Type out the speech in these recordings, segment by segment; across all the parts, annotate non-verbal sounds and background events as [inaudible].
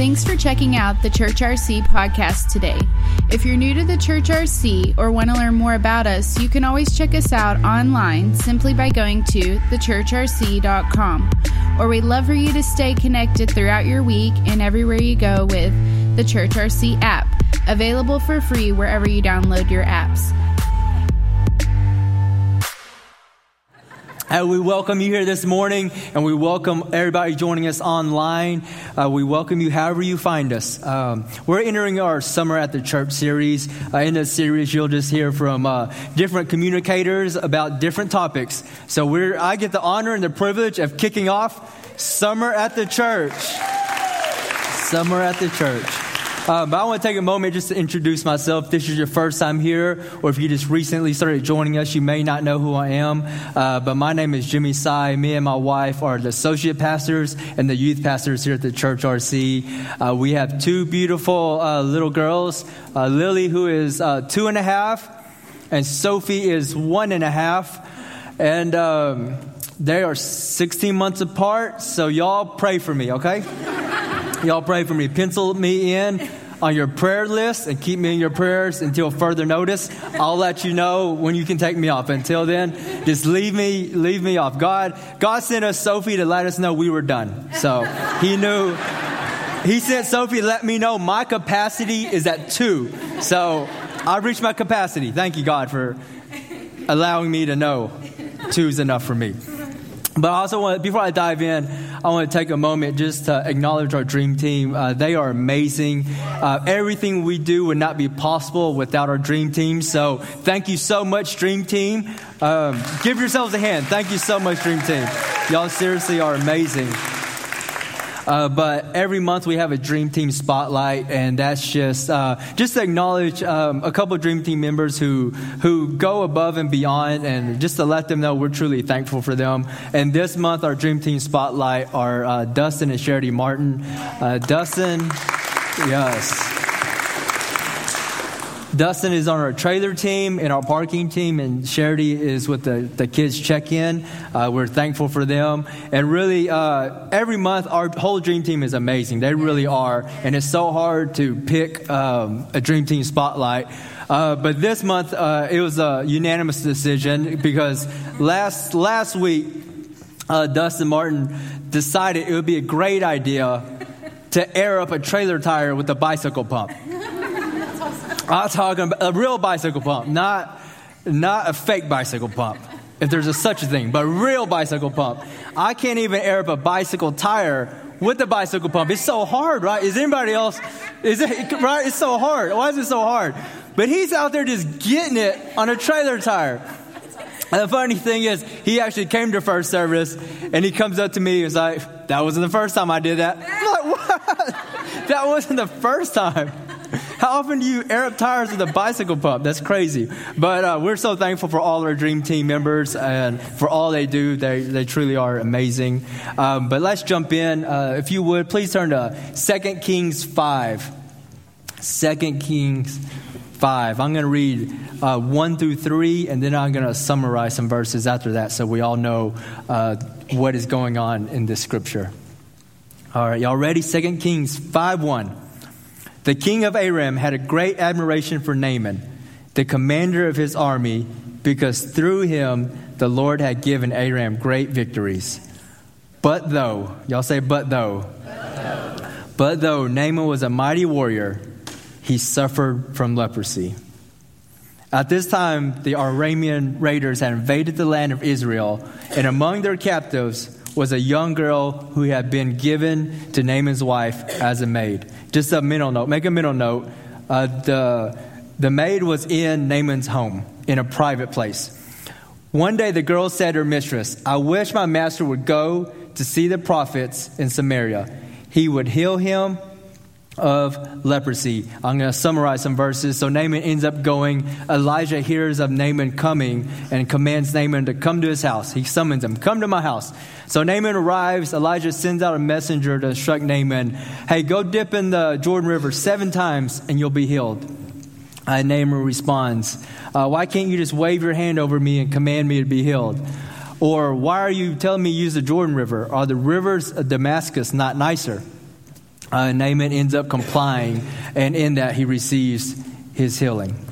Thanks for checking out the Church RC podcast today. If you're new to the Church RC or want to learn more about us, you can always check us out online simply by going to thechurchrc.com. Or we'd love for you to stay connected throughout your week and everywhere you go with the Church RC app, available for free wherever you download your apps. Uh, we welcome you here this morning, and we welcome everybody joining us online. Uh, we welcome you however you find us. Um, we're entering our Summer at the Church series. Uh, in this series, you'll just hear from uh, different communicators about different topics. So we're, I get the honor and the privilege of kicking off Summer at the Church. Summer at the Church. Uh, but I want to take a moment just to introduce myself. If this is your first time here, or if you just recently started joining us, you may not know who I am. Uh, but my name is Jimmy Sai. Me and my wife are the associate pastors and the youth pastors here at the Church RC. Uh, we have two beautiful uh, little girls uh, Lily, who is uh, two and a half, and Sophie is one and a half. And um, they are 16 months apart, so y'all pray for me, okay? [laughs] Y'all pray for me. Pencil me in on your prayer list and keep me in your prayers until further notice. I'll let you know when you can take me off. Until then, just leave me, leave me off. God, God sent us Sophie to let us know we were done. So he knew, he sent Sophie let me know my capacity is at two. So I've reached my capacity. Thank you, God, for allowing me to know two's enough for me. But I also want, before I dive in, I want to take a moment just to acknowledge our dream team. Uh, they are amazing. Uh, everything we do would not be possible without our dream team. So thank you so much, dream team. Um, give yourselves a hand. Thank you so much, dream team. Y'all seriously are amazing. Uh, but every month we have a Dream Team spotlight, and that's just uh, just to acknowledge um, a couple Dream Team members who who go above and beyond, and just to let them know we're truly thankful for them. And this month, our Dream Team spotlight are uh, Dustin and Charity Martin. Uh, Dustin, yes. Dustin is on our trailer team and our parking team, and Charity is with the, the kids check in. Uh, we're thankful for them. And really, uh, every month, our whole dream team is amazing. They really are. And it's so hard to pick um, a dream team spotlight. Uh, but this month, uh, it was a unanimous decision because last, last week, uh, Dustin Martin decided it would be a great idea to air up a trailer tire with a bicycle pump. I'm talking about a real bicycle pump, not, not a fake bicycle pump, if there's a such a thing, but a real bicycle pump. I can't even air up a bicycle tire with the bicycle pump. It's so hard, right? Is anybody else? Is it right? It's so hard. Why is it so hard? But he's out there just getting it on a trailer tire. And the funny thing is, he actually came to first service and he comes up to me and was like, That wasn't the first time I did that. I'm like, What? [laughs] That wasn't the first time. [laughs] How often do you air up tires with a bicycle pump? That's crazy. But uh, we're so thankful for all our Dream Team members and for all they do. They, they truly are amazing. Um, but let's jump in. Uh, if you would, please turn to 2 Kings 5. 2 Kings 5. I'm going to read uh, 1 through 3, and then I'm going to summarize some verses after that so we all know uh, what is going on in this scripture. All right, y'all ready? 2 Kings 5 1. The king of Aram had a great admiration for Naaman, the commander of his army, because through him the Lord had given Aram great victories. But though, y'all say, but though, but though, but though Naaman was a mighty warrior, he suffered from leprosy. At this time, the Aramean raiders had invaded the land of Israel, and among their captives was a young girl who had been given to Naaman's wife as a maid. Just a mental note. Make a mental note. Uh, the, the maid was in Naaman's home in a private place. One day the girl said to her mistress, I wish my master would go to see the prophets in Samaria. He would heal him of leprosy. I'm going to summarize some verses. So Naaman ends up going. Elijah hears of Naaman coming and commands Naaman to come to his house. He summons him, Come to my house. So Naaman arrives. Elijah sends out a messenger to instruct Naaman Hey, go dip in the Jordan River seven times and you'll be healed. Uh, Naaman responds, uh, Why can't you just wave your hand over me and command me to be healed? Or why are you telling me use the Jordan River? Are the rivers of Damascus not nicer? Uh, Naaman ends up complying, and in that he receives his healing.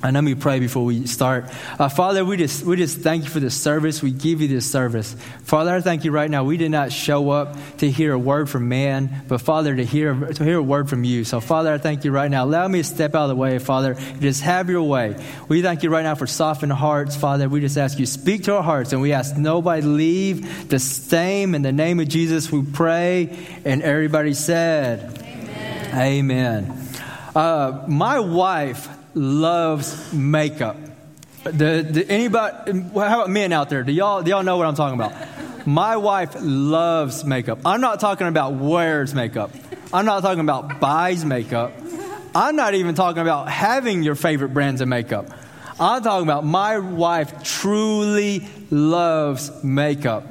And let me pray before we start. Uh, Father, we just, we just thank you for this service. We give you this service. Father, I thank you right now. We did not show up to hear a word from man, but Father, to hear, to hear a word from you. So, Father, I thank you right now. Allow me to step out of the way, Father. Just have your way. We thank you right now for softened hearts, Father. We just ask you, speak to our hearts, and we ask nobody leave the same. In the name of Jesus, we pray. And everybody said, Amen. Amen. Uh, my wife loves makeup. The, the, anybody, how about men out there? Do y'all, do y'all know what I'm talking about? My wife loves makeup. I'm not talking about wears makeup. I'm not talking about buys makeup. I'm not even talking about having your favorite brands of makeup. I'm talking about my wife truly loves makeup.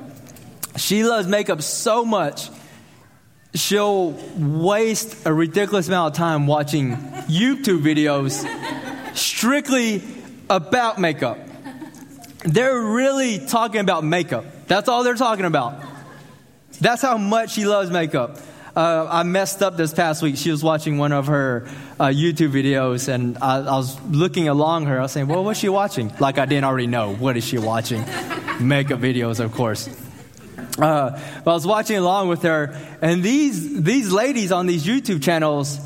She loves makeup so much, she'll waste a ridiculous amount of time watching YouTube videos strictly about makeup. They're really talking about makeup. That's all they're talking about. That's how much she loves makeup. Uh, I messed up this past week. She was watching one of her uh, YouTube videos, and I, I, was looking along her. I was saying, "Well, what's she watching?" Like I didn't already know. What is she watching? makeup videos, of course. Uh, I was watching along with her, and these these ladies on these YouTube channels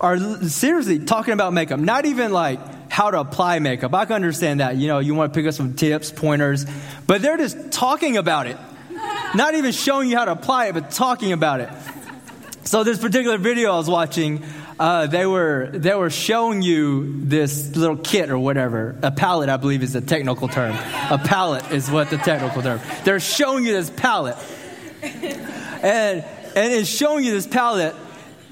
are seriously talking about makeup. Not even like how to apply makeup. I can understand that. You know, you want to pick up some tips, pointers, but they're just talking about it. Not even showing you how to apply it, but talking about it. So this particular video I was watching, uh, they were they were showing you this little kit or whatever. A palette, I believe, is the technical term. A palette is what the technical term. They're showing you this palette, and and it's showing you this palette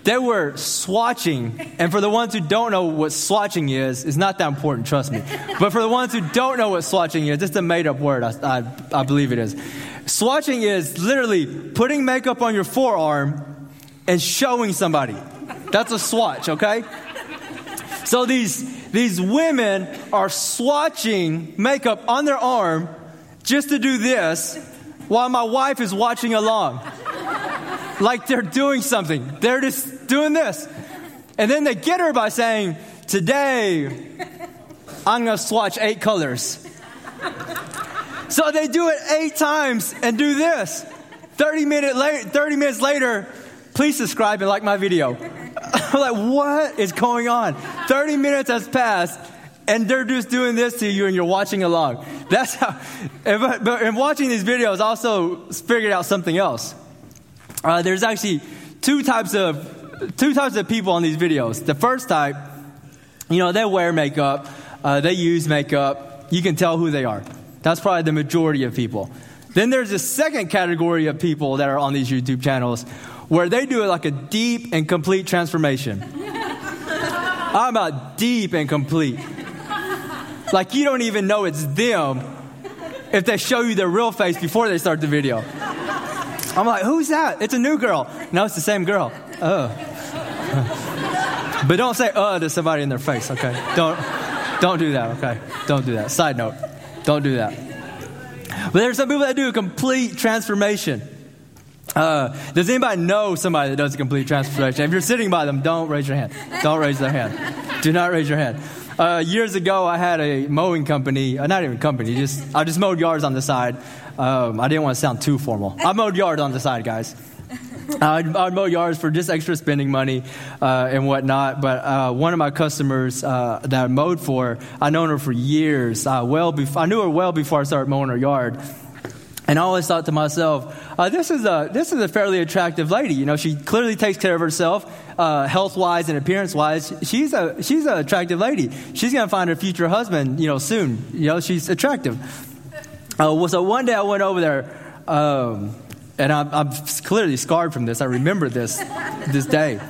they were swatching, and for the ones who don't know what swatching is, it's not that important, trust me. But for the ones who don't know what swatching is, it's a made up word, I, I, I believe it is. Swatching is literally putting makeup on your forearm and showing somebody. That's a swatch, okay? So these, these women are swatching makeup on their arm just to do this while my wife is watching along like they're doing something. They're just doing this. And then they get her by saying, Today, I'm going to swatch eight colors. So they do it eight times and do this. 30, minute late, 30 minutes later, please subscribe and like my video. I'm like, what is going on? 30 minutes has passed and they're just doing this to you and you're watching along. That's how, but, but in watching these videos, I also figured out something else. Uh, there's actually two types of two types of people on these videos. The first type, you know, they wear makeup, uh, they use makeup. You can tell who they are. That's probably the majority of people. Then there's a second category of people that are on these YouTube channels where they do it like a deep and complete transformation. [laughs] I'm about deep and complete. Like you don't even know it's them if they show you their real face before they start the video. I'm like, who's that? It's a new girl. No, it's the same girl. Oh. [laughs] but don't say uh to somebody in their face, okay? Don't don't do that, okay? Don't do that. Side note, don't do that. But there's some people that do a complete transformation. Uh, does anybody know somebody that does a complete transformation? If you're sitting by them, don't raise your hand. Don't raise their hand. Do not raise your hand. Uh, years ago, I had a mowing company, uh, not even company, just I just mowed yards on the side. Um, I didn't want to sound too formal. I mowed yards on the side, guys. I'd, I'd, mow yards for just extra spending money uh, and whatnot. But uh, one of my customers uh, that I mowed for, I known her for years. Uh, well, bef- I knew her well before I started mowing her yard. And I always thought to myself, uh, this is a this is a fairly attractive lady. You know, she clearly takes care of herself, uh, health wise and appearance wise. She's a she's an attractive lady. She's gonna find her future husband, you know, soon. You know, she's attractive. Uh, well, so one day I went over there, um, and I'm, I'm, clearly scarred from this. I remember this this day.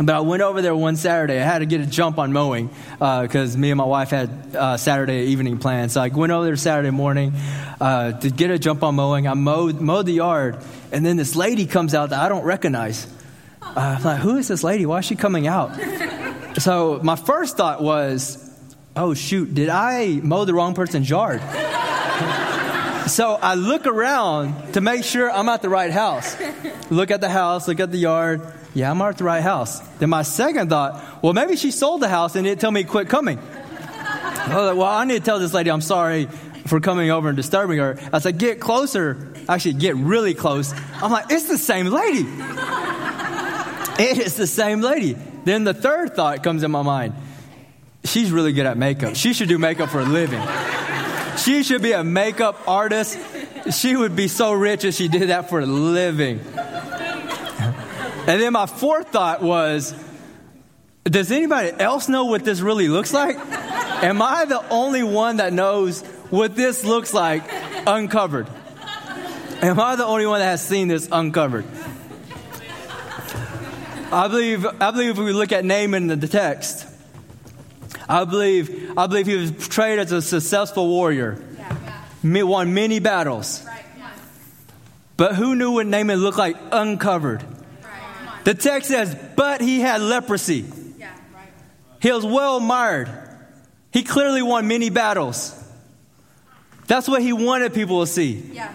But I went over there one Saturday. I had to get a jump on mowing because uh, me and my wife had uh, Saturday evening plans. So I went over there Saturday morning uh, to get a jump on mowing. I mowed, mowed the yard, and then this lady comes out that I don't recognize. Uh, I'm like, who is this lady? Why is she coming out? [laughs] so my first thought was, oh, shoot, did I mow the wrong person's yard? [laughs] so I look around to make sure I'm at the right house. Look at the house, look at the yard. Yeah, I'm at the right house. Then my second thought, well, maybe she sold the house and didn't tell me quit coming. I was like, well, I need to tell this lady I'm sorry for coming over and disturbing her. I said, get closer. Actually, get really close. I'm like, it's the same lady. [laughs] it is the same lady. Then the third thought comes in my mind. She's really good at makeup. She should do makeup for a living. She should be a makeup artist. She would be so rich if she did that for a living. And then my fourth thought was, does anybody else know what this really looks like? Am I the only one that knows what this looks like uncovered? Am I the only one that has seen this uncovered? I believe, I believe if we look at Naaman in the text, I believe, I believe he was portrayed as a successful warrior, won many battles. But who knew what Naaman looked like uncovered? The text says, but he had leprosy. Yeah. Right. He was well mired. He clearly won many battles. That's what he wanted people to see. Yeah.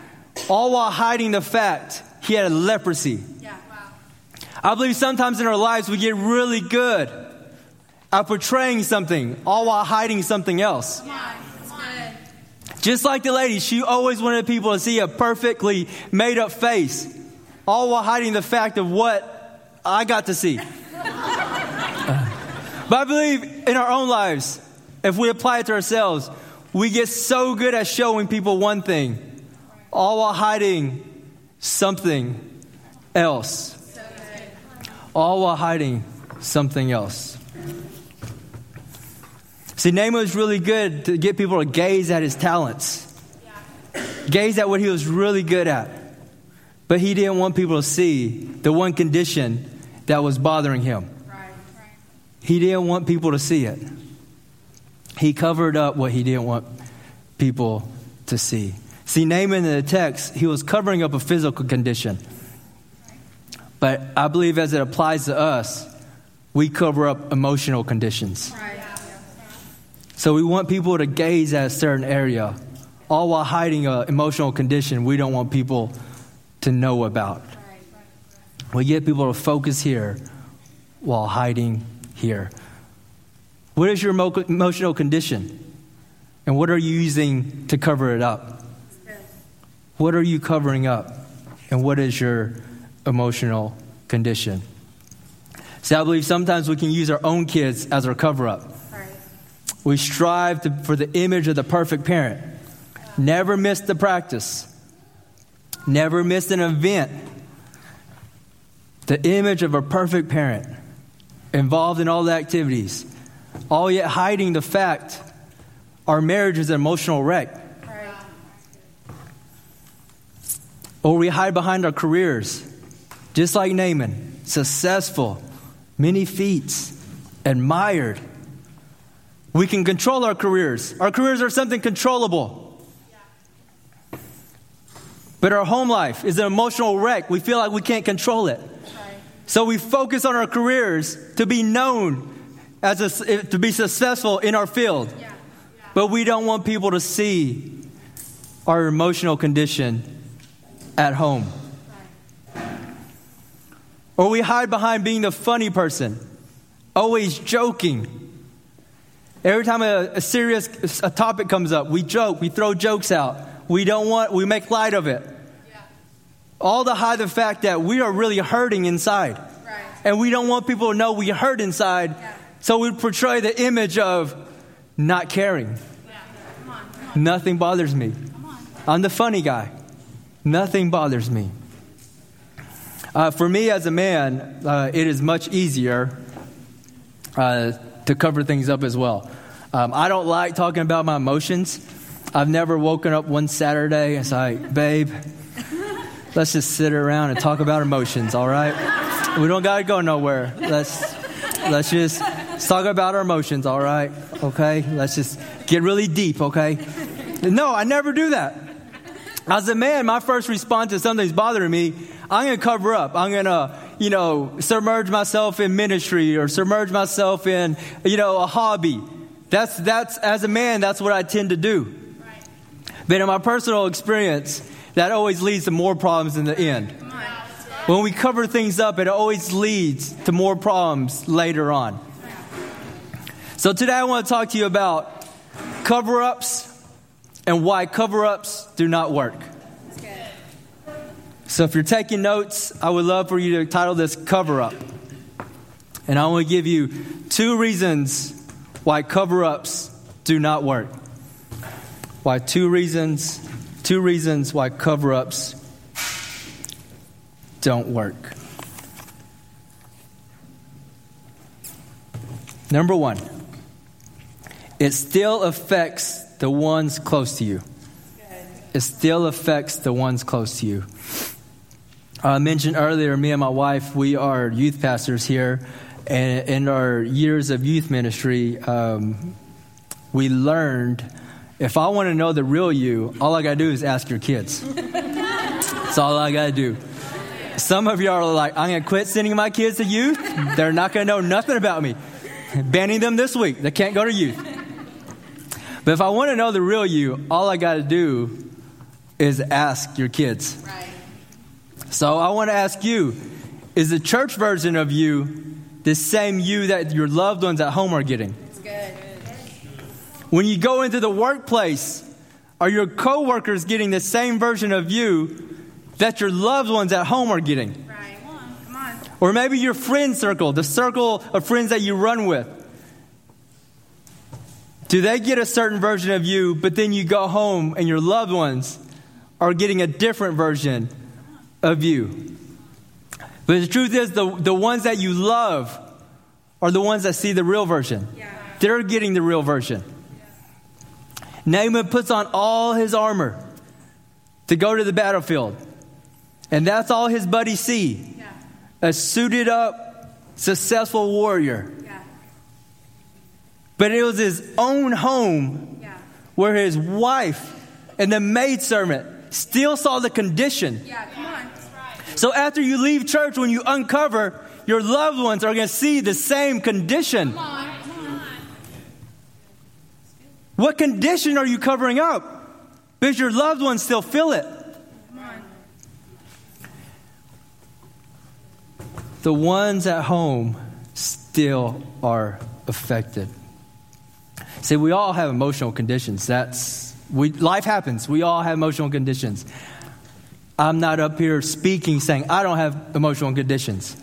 All while hiding the fact he had leprosy. Yeah. Wow. I believe sometimes in our lives we get really good at portraying something, all while hiding something else. Just like the lady, she always wanted people to see a perfectly made up face, all while hiding the fact of what I got to see. but I believe in our own lives, if we apply it to ourselves, we get so good at showing people one thing, all while hiding something else. All while hiding something else. See, Naaman was really good to get people to gaze at his talents, gaze at what he was really good at. But he didn't want people to see the one condition that was bothering him. He didn't want people to see it. He covered up what he didn't want people to see. See, Naaman in the text, he was covering up a physical condition. But I believe as it applies to us, we cover up emotional conditions. So we want people to gaze at a certain area, all while hiding an emotional condition we don't want people to know about. We get people to focus here while hiding here. What is your emotional condition? And what are you using to cover it up? What are you covering up? And what is your emotional condition? See, I believe sometimes we can use our own kids as our cover up. We strive to, for the image of the perfect parent. Never miss the practice. Never miss an event. The image of a perfect parent involved in all the activities, all yet hiding the fact our marriage is an emotional wreck. Or we hide behind our careers, just like Naaman, successful, many feats, admired we can control our careers. Our careers are something controllable. But our home life is an emotional wreck. We feel like we can't control it. So we focus on our careers to be known as a, to be successful in our field. But we don't want people to see our emotional condition at home. Or we hide behind being the funny person, always joking Every time a, a serious a topic comes up, we joke, we throw jokes out. We don't want, we make light of it. All to hide the fact that we are really hurting inside. Right. And we don't want people to know we hurt inside. Yeah. So we portray the image of not caring. Yeah. Come on, come on. Nothing bothers me. I'm the funny guy. Nothing bothers me. Uh, for me as a man, uh, it is much easier uh, to cover things up as well. Um, I don't like talking about my emotions. I've never woken up one Saturday and say, like, babe, let's just sit around and talk about emotions, all right? We don't got to go nowhere. Let's, let's just talk about our emotions, all right? Okay? Let's just get really deep, okay? No, I never do that. As a man, my first response to something's bothering me, I'm going to cover up. I'm going to you know, submerge myself in ministry or submerge myself in, you know, a hobby. That's, that's, as a man, that's what I tend to do. But in my personal experience, that always leads to more problems in the end. When we cover things up, it always leads to more problems later on. So today I want to talk to you about cover ups and why cover ups do not work. So if you're taking notes, I would love for you to title this Cover Up. And I want to give you two reasons why cover ups do not work. Why two reasons, two reasons why cover ups don't work. Number one, it still affects the ones close to you. It still affects the ones close to you. I mentioned earlier, me and my wife, we are youth pastors here. And in our years of youth ministry, um, we learned if I want to know the real you, all I got to do is ask your kids. That's all I got to do. Some of y'all are like, I'm going to quit sending my kids to youth. They're not going to know nothing about me. Banning them this week. They can't go to youth. But if I want to know the real you, all I got to do is ask your kids. Right. So I want to ask you is the church version of you the same you that your loved ones at home are getting? When you go into the workplace, are your coworkers getting the same version of you that your loved ones at home are getting? Right. Come on. Come on. Or maybe your friend circle, the circle of friends that you run with. Do they get a certain version of you, but then you go home and your loved ones are getting a different version of you? But the truth is, the, the ones that you love are the ones that see the real version. Yeah. They're getting the real version. Naaman puts on all his armor to go to the battlefield. And that's all his buddies see yeah. a suited up, successful warrior. Yeah. But it was his own home yeah. where his wife and the maidservant still saw the condition. Yeah, come on. So after you leave church, when you uncover, your loved ones are going to see the same condition. What condition are you covering up? Because your loved ones still feel it. The ones at home still are affected. See, we all have emotional conditions. That's we, life happens. We all have emotional conditions. I'm not up here speaking saying I don't have emotional conditions.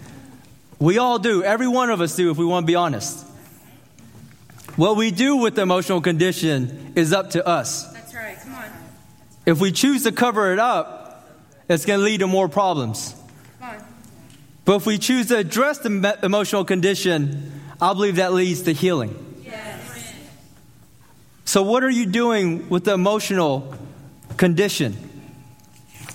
We all do. Every one of us do, if we want to be honest. What we do with the emotional condition is up to us. That's right. Come on. If we choose to cover it up, it's going to lead to more problems. Come on. But if we choose to address the emotional condition, I believe that leads to healing. Yes. So, what are you doing with the emotional condition?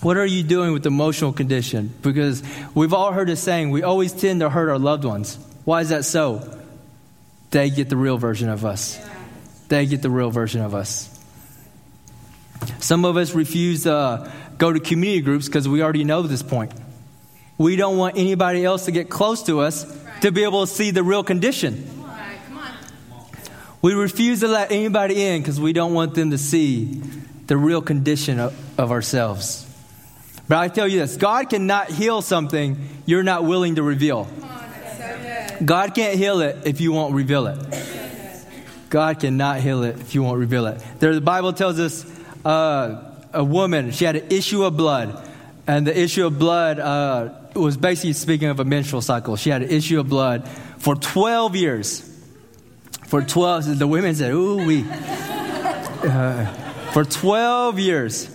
What are you doing with the emotional condition? Because we've all heard the saying, we always tend to hurt our loved ones. Why is that so? They get the real version of us. They get the real version of us. Some of us refuse to uh, go to community groups because we already know this point. We don't want anybody else to get close to us to be able to see the real condition. We refuse to let anybody in because we don't want them to see the real condition of, of ourselves. But I tell you this God cannot heal something you're not willing to reveal. God can't heal it if you won't reveal it. God cannot heal it if you won't reveal it. There, the Bible tells us uh, a woman, she had an issue of blood. And the issue of blood uh, was basically speaking of a menstrual cycle. She had an issue of blood for 12 years. For 12, the women said, ooh, we. Uh, for 12 years.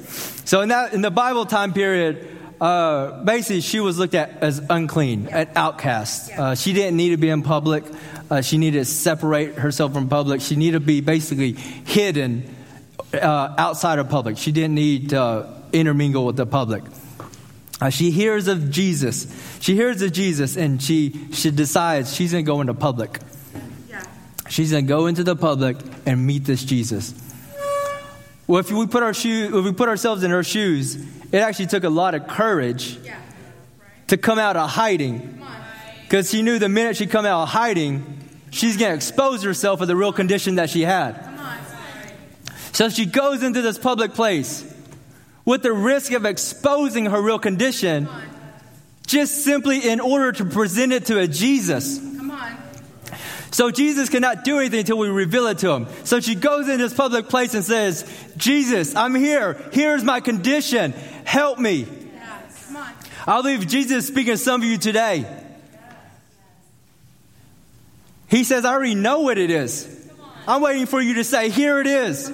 So in, that, in the Bible time period, uh, basically, she was looked at as unclean, an outcast. Uh, she didn't need to be in public. Uh, she needed to separate herself from public. She needed to be basically hidden uh, outside of public. She didn't need to intermingle with the public. Uh, she hears of Jesus. She hears of Jesus, and she, she decides she's going to go into public. She's going to go into the public and meet this Jesus. Well, if we put our shoe, if we put ourselves in her shoes, it actually took a lot of courage to come out of hiding, because she knew the minute she come out of hiding, she's going to expose herself of the real condition that she had. So she goes into this public place with the risk of exposing her real condition just simply in order to present it to a Jesus. So Jesus cannot do anything until we reveal it to him. So she goes in this public place and says, Jesus, I'm here. Here's my condition. Help me. I believe Jesus is speaking to some of you today. He says, I already know what it is. I'm waiting for you to say, Here it is.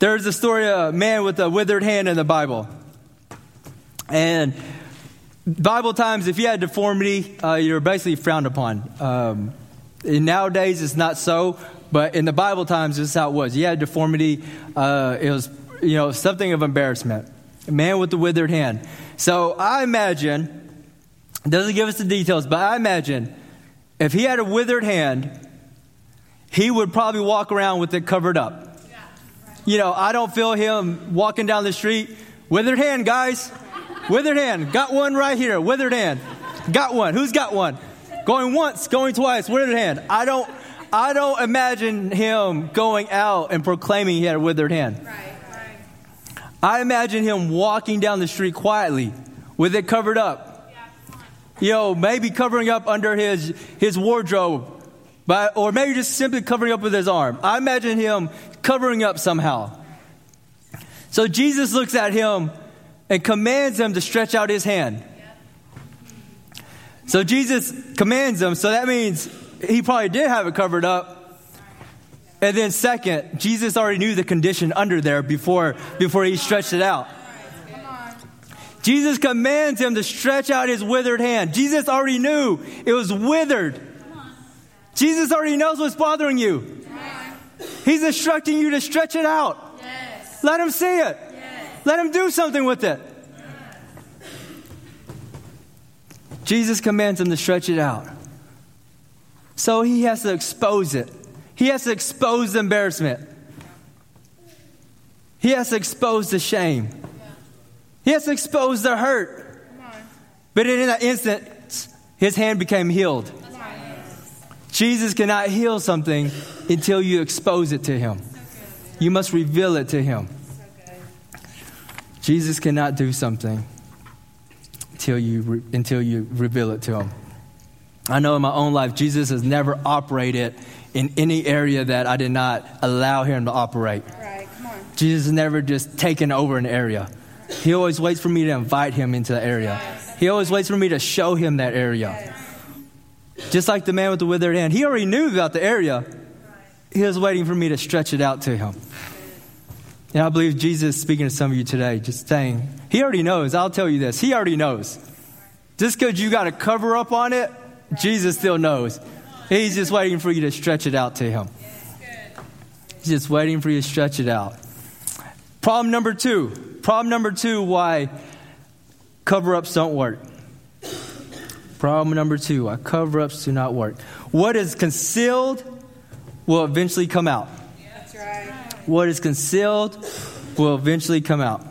There's a story of a man with a withered hand in the Bible. And Bible times, if you had deformity, uh, you're basically frowned upon. Um, and nowadays, it's not so, but in the Bible times, this is how it was. You had deformity, uh, it was, you know, something of embarrassment. A man with the withered hand. So I imagine, doesn't give us the details, but I imagine if he had a withered hand, he would probably walk around with it covered up. You know, I don't feel him walking down the street, withered hand, guys. Withered hand. Got one right here. Withered hand. Got one. Who's got one? Going once, going twice. Withered hand. I don't. I don't imagine him going out and proclaiming he had a withered hand. I imagine him walking down the street quietly with it covered up. You know, maybe covering up under his his wardrobe, but or maybe just simply covering up with his arm. I imagine him covering up somehow. So Jesus looks at him and commands him to stretch out his hand. So Jesus commands him, so that means he probably did have it covered up. And then second, Jesus already knew the condition under there before before he stretched it out. Jesus commands him to stretch out his withered hand. Jesus already knew it was withered. Jesus already knows what's bothering you. He's instructing you to stretch it out. Yes. Let him see it. Yes. Let him do something with it. Jesus commands him to stretch it out. So he has to expose it. He has to expose the embarrassment. He has to expose the shame. He has to expose the hurt. But in that instant, his hand became healed. Jesus cannot heal something until you expose it to him. You must reveal it to him. Jesus cannot do something until you, until you reveal it to him. I know in my own life, Jesus has never operated in any area that I did not allow him to operate. Right. Come on. Jesus has never just taken over an area. He always waits for me to invite him into the area. He always waits for me to show him that area. Just like the man with the withered hand. He already knew about the area. He was waiting for me to stretch it out to him. And I believe Jesus is speaking to some of you today, just saying, He already knows. I'll tell you this. He already knows. Just because you got to cover up on it, Jesus still knows. He's just waiting for you to stretch it out to Him. He's just waiting for you to stretch it out. Problem number two. Problem number two why cover ups don't work. Problem number two why cover ups do not work. What is concealed will eventually come out. That's right. What is concealed will eventually come out.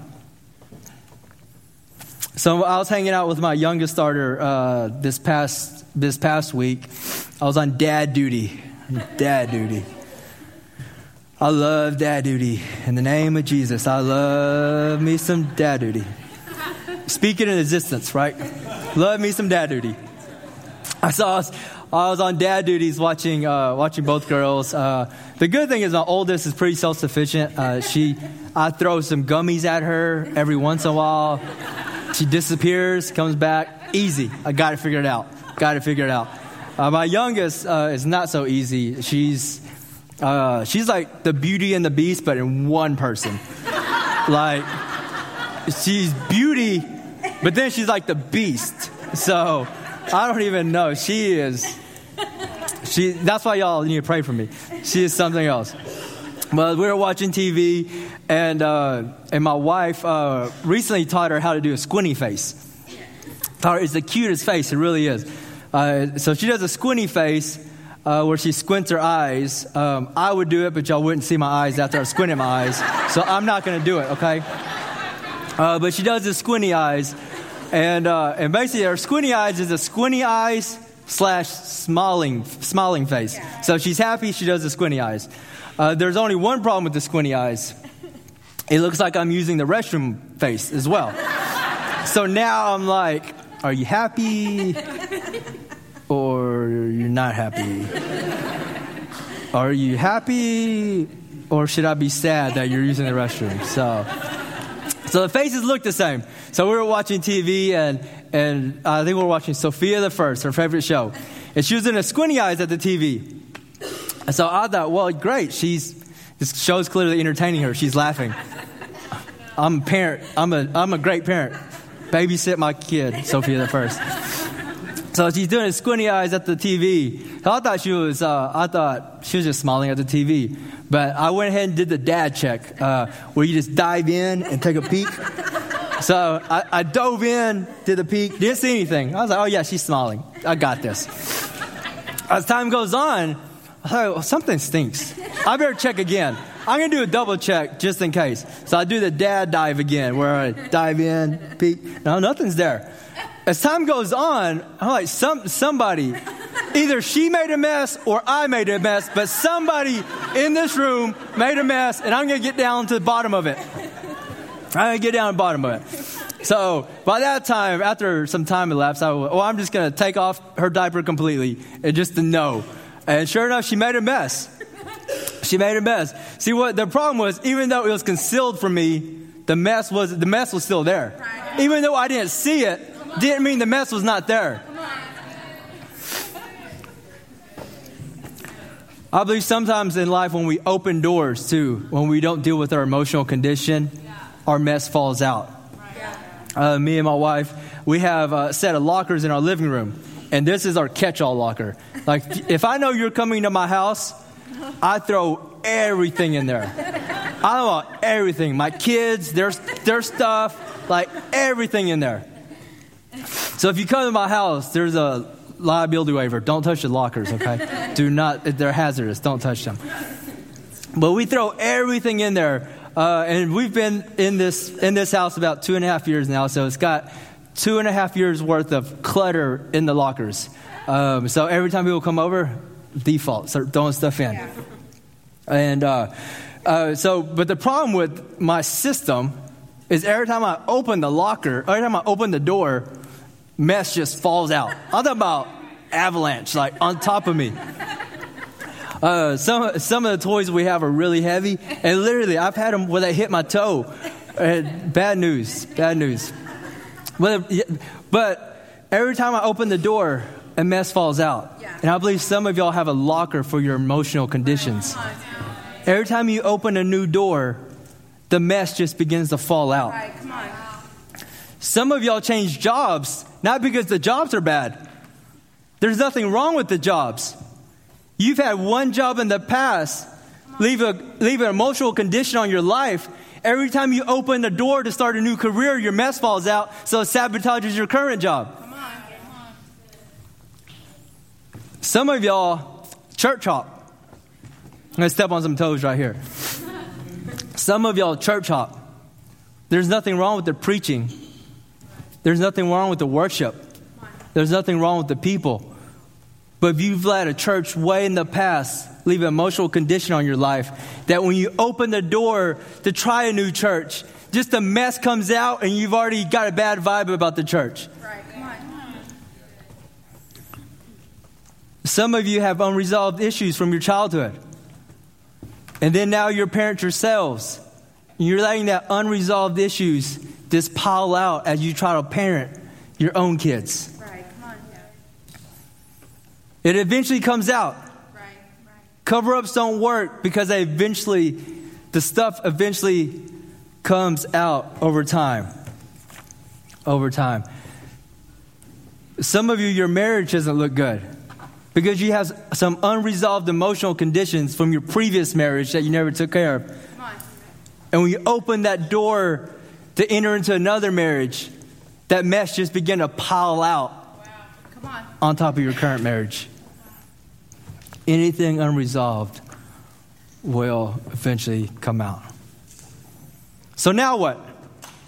So I was hanging out with my youngest daughter uh, this past this past week. I was on dad duty. Dad duty. I love dad duty. In the name of Jesus, I love me some dad duty. Speaking in existence, right? Love me some dad duty. I saw I was on dad duties watching uh, watching both girls. Uh, the good thing is my oldest is pretty self sufficient. Uh, she I throw some gummies at her every once in a while. She disappears, comes back. Easy. I got it out. Got to figure it out. Uh, my youngest uh, is not so easy. She's uh, she's like the Beauty and the Beast, but in one person. like she's beauty, but then she's like the Beast. So. I don't even know. She is. She. That's why y'all need to pray for me. She is something else. But we were watching TV, and uh, and my wife uh, recently taught her how to do a squinty face. Taught her it's the cutest face. It really is. Uh, so she does a squinty face. Uh, where she squints her eyes. Um, I would do it, but y'all wouldn't see my eyes after I squinted my eyes. So I'm not going to do it, okay? Uh, but she does the squinty eyes. And, uh, and basically, her squinty eyes is a squinty eyes slash smiling, smiling face. So she's happy, she does the squinty eyes. Uh, there's only one problem with the squinty eyes. It looks like I'm using the restroom face as well. so now I'm like, are you happy? Or you're not happy? Are you happy? Or should I be sad that you're using the restroom? So, so the faces look the same. So we were watching TV, and, and I think we were watching Sofia the First, her favorite show. And she was in a squinty eyes at the TV. And so I thought, well, great. She's, this show's clearly entertaining her. She's laughing. I'm a parent. I'm a, I'm a great parent. Babysit my kid, Sofia the First. So she's doing squinty eyes at the TV. So I thought she was, uh, I thought she was just smiling at the TV. But I went ahead and did the dad check, uh, where you just dive in and take a peek. [laughs] So I, I, dove in, did the peek, didn't see anything. I was like, oh yeah, she's smiling. I got this. As time goes on, I thought, well, something stinks. I better check again. I'm going to do a double check just in case. So I do the dad dive again, where I dive in, peek. No, nothing's there. As time goes on, I'm like, some, somebody, either she made a mess or I made a mess, but somebody in this room made a mess, and I'm going to get down to the bottom of it. I'm going to get down to the bottom of it. So by that time, after some time elapsed, I well, I'm just going to take off her diaper completely and just to know. And sure enough, she made a mess. She made a mess. See what the problem was? Even though it was concealed from me, the mess was the mess was still there. Even though I didn't see it, didn't mean the mess was not there. I believe sometimes in life when we open doors too, when we don't deal with our emotional condition, our mess falls out. Uh, me and my wife, we have a set of lockers in our living room, and this is our catch-all locker. Like [laughs] if I know you're coming to my house, I throw everything in there. I want everything. My kids, their their stuff, like everything in there. So if you come to my house, there's a liability waiver. Don't touch the lockers, okay? [laughs] Do not, they're hazardous. Don't touch them. But we throw everything in there. Uh, and we've been in this, in this house about two and a half years now, so it's got two and a half years worth of clutter in the lockers. Um, so every time people come over, default, start throwing stuff in. Yeah. And uh, uh, so, but the problem with my system is every time I open the locker, every time I open the door, mess just falls out. I'm talking about avalanche, like on top of me. Uh, some some of the toys we have are really heavy, and literally, I've had them where they hit my toe. Uh, bad news, bad news. But but every time I open the door, a mess falls out. Yeah. And I believe some of y'all have a locker for your emotional conditions. Every time you open a new door, the mess just begins to fall out. Right, some of y'all change jobs, not because the jobs are bad. There's nothing wrong with the jobs. You've had one job in the past, leave, a, leave an emotional condition on your life. Every time you open the door to start a new career, your mess falls out, so it sabotages your current job. Come on, come on. Some of y'all, church hop. I'm going to step on some toes right here. Some of y'all, church hop. There's nothing wrong with the preaching. There's nothing wrong with the worship. There's nothing wrong with the people. But if you've let a church way in the past leave an emotional condition on your life, that when you open the door to try a new church, just a mess comes out and you've already got a bad vibe about the church. Some of you have unresolved issues from your childhood. And then now you're parents yourselves. You're letting that unresolved issues just pile out as you try to parent your own kids. Right, on. Yeah. It eventually comes out. Right, right. Cover ups don't work because they eventually, the stuff eventually comes out over time. Over time. Some of you, your marriage doesn't look good because you have some unresolved emotional conditions from your previous marriage that you never took care of. And when you open that door to enter into another marriage, that mess just begin to pile out wow. on. on top of your current marriage. Anything unresolved will eventually come out. So now what?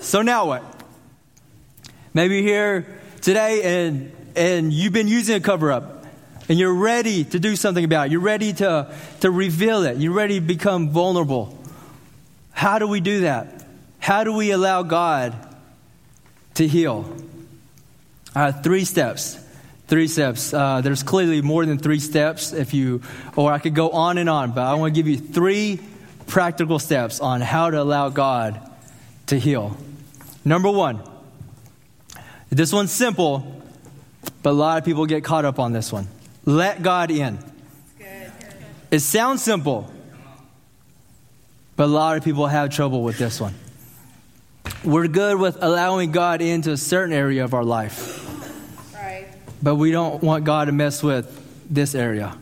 So now what? Maybe you're here today and and you've been using a cover up and you're ready to do something about it. You're ready to, to reveal it. You're ready to become vulnerable. How do we do that? How do we allow God to heal? Uh, three steps. Three steps. Uh, there's clearly more than three steps. If you, or I could go on and on, but I want to give you three practical steps on how to allow God to heal. Number one. This one's simple, but a lot of people get caught up on this one. Let God in. It sounds simple, but a lot of people have trouble with this one. We're good with allowing God into a certain area of our life. Right. But we don't want God to mess with this area.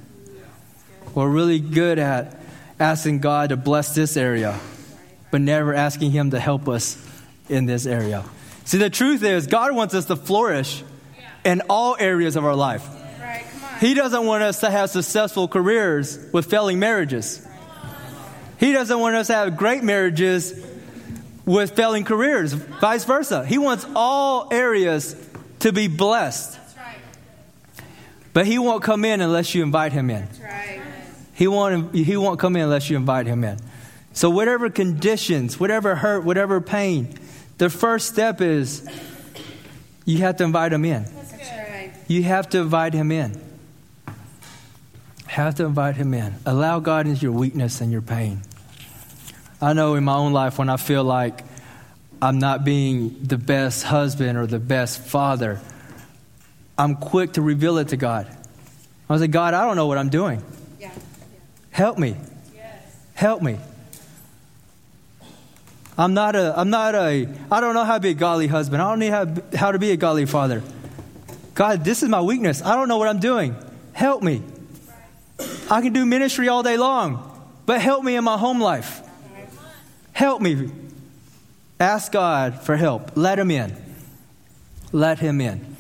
We're really good at asking God to bless this area, but never asking Him to help us in this area. See, the truth is, God wants us to flourish in all areas of our life. He doesn't want us to have successful careers with failing marriages. He doesn't want us to have great marriages with failing careers, vice versa. He wants all areas to be blessed. Right. But he won't come in unless you invite him in. Right. He won't, he won't come in unless you invite him in. So, whatever conditions, whatever hurt, whatever pain, the first step is you have to invite him in. You have to invite him in have to invite him in. Allow God into your weakness and your pain. I know in my own life when I feel like I'm not being the best husband or the best father, I'm quick to reveal it to God. I was like, God, I don't know what I'm doing. Yeah. Help me. Yes. Help me. I'm not a, I'm not a, I don't know how to be a godly husband. I don't know how, how to be a godly father. God, this is my weakness. I don't know what I'm doing. Help me. I can do ministry all day long, but help me in my home life. Help me. Ask God for help. Let Him in. Let Him in.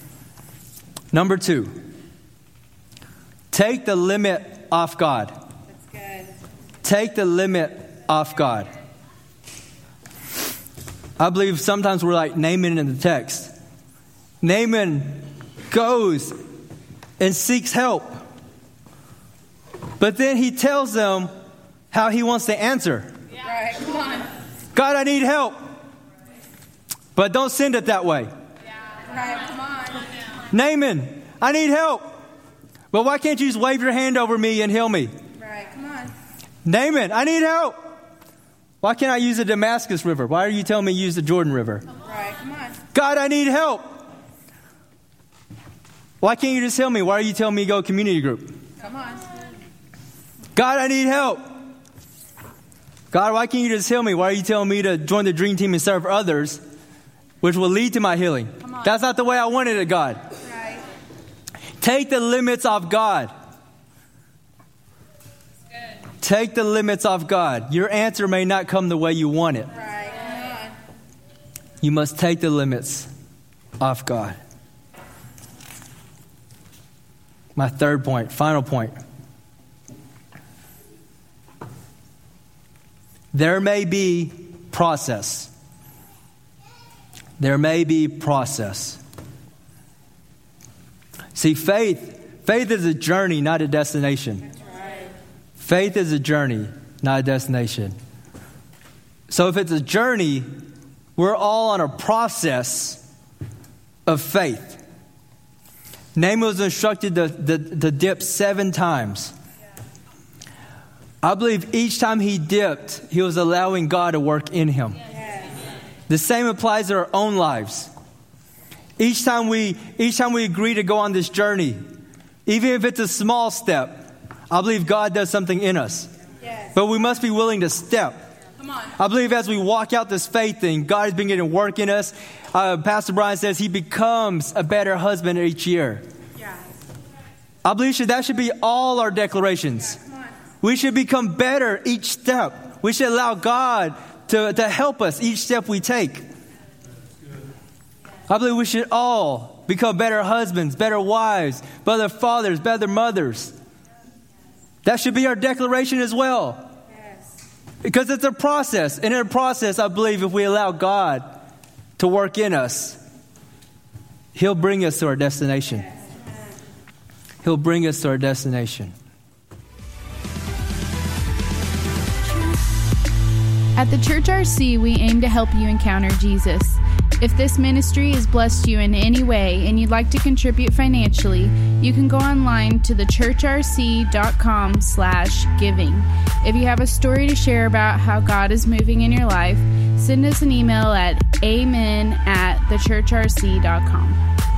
Number two, take the limit off God. Take the limit off God. I believe sometimes we're like Naaman in the text. Naaman goes and seeks help. But then he tells them how he wants to answer. Yeah. Right. God, I need help. But don't send it that way. Come. Naaman, I need help. But why can't you just wave your hand over me and heal me? Right, come on. Naaman, I need help. Why can't I use the Damascus River? Why are you telling me use the Jordan River? Right, come on. God, I need help. Why can't you just tell me? Why are you telling me go community group? Come on. God, I need help. God, why can't you just heal me? Why are you telling me to join the dream team and serve others, which will lead to my healing? That's not the way I wanted it, God. Right. Take the limits off God. Take the limits off God. Your answer may not come the way you want it. Right. You must take the limits off God. My third point, final point. There may be process. There may be process. See, faith, faith is a journey, not a destination. Faith is a journey, not a destination. So if it's a journey, we're all on a process of faith. Naaman was instructed to, to, to dip seven times. I believe each time he dipped, he was allowing God to work in him. The same applies to our own lives. Each time we each time we agree to go on this journey, even if it's a small step, I believe God does something in us. Yes. But we must be willing to step. I believe as we walk out this faith thing, God has been getting work in us. Uh, Pastor Brian says he becomes a better husband each year. I believe that should be all our declarations. We should become better each step. We should allow God to, to help us each step we take. I believe we should all become better husbands, better wives, better fathers, better mothers. That should be our declaration as well. Because it's a process. And in a process, I believe if we allow God to work in us, He'll bring us to our destination. He'll bring us to our destination. At the Church RC, we aim to help you encounter Jesus. If this ministry has blessed you in any way and you'd like to contribute financially, you can go online to thechurchrc.com slash giving. If you have a story to share about how God is moving in your life, send us an email at amen at thechurchrc.com.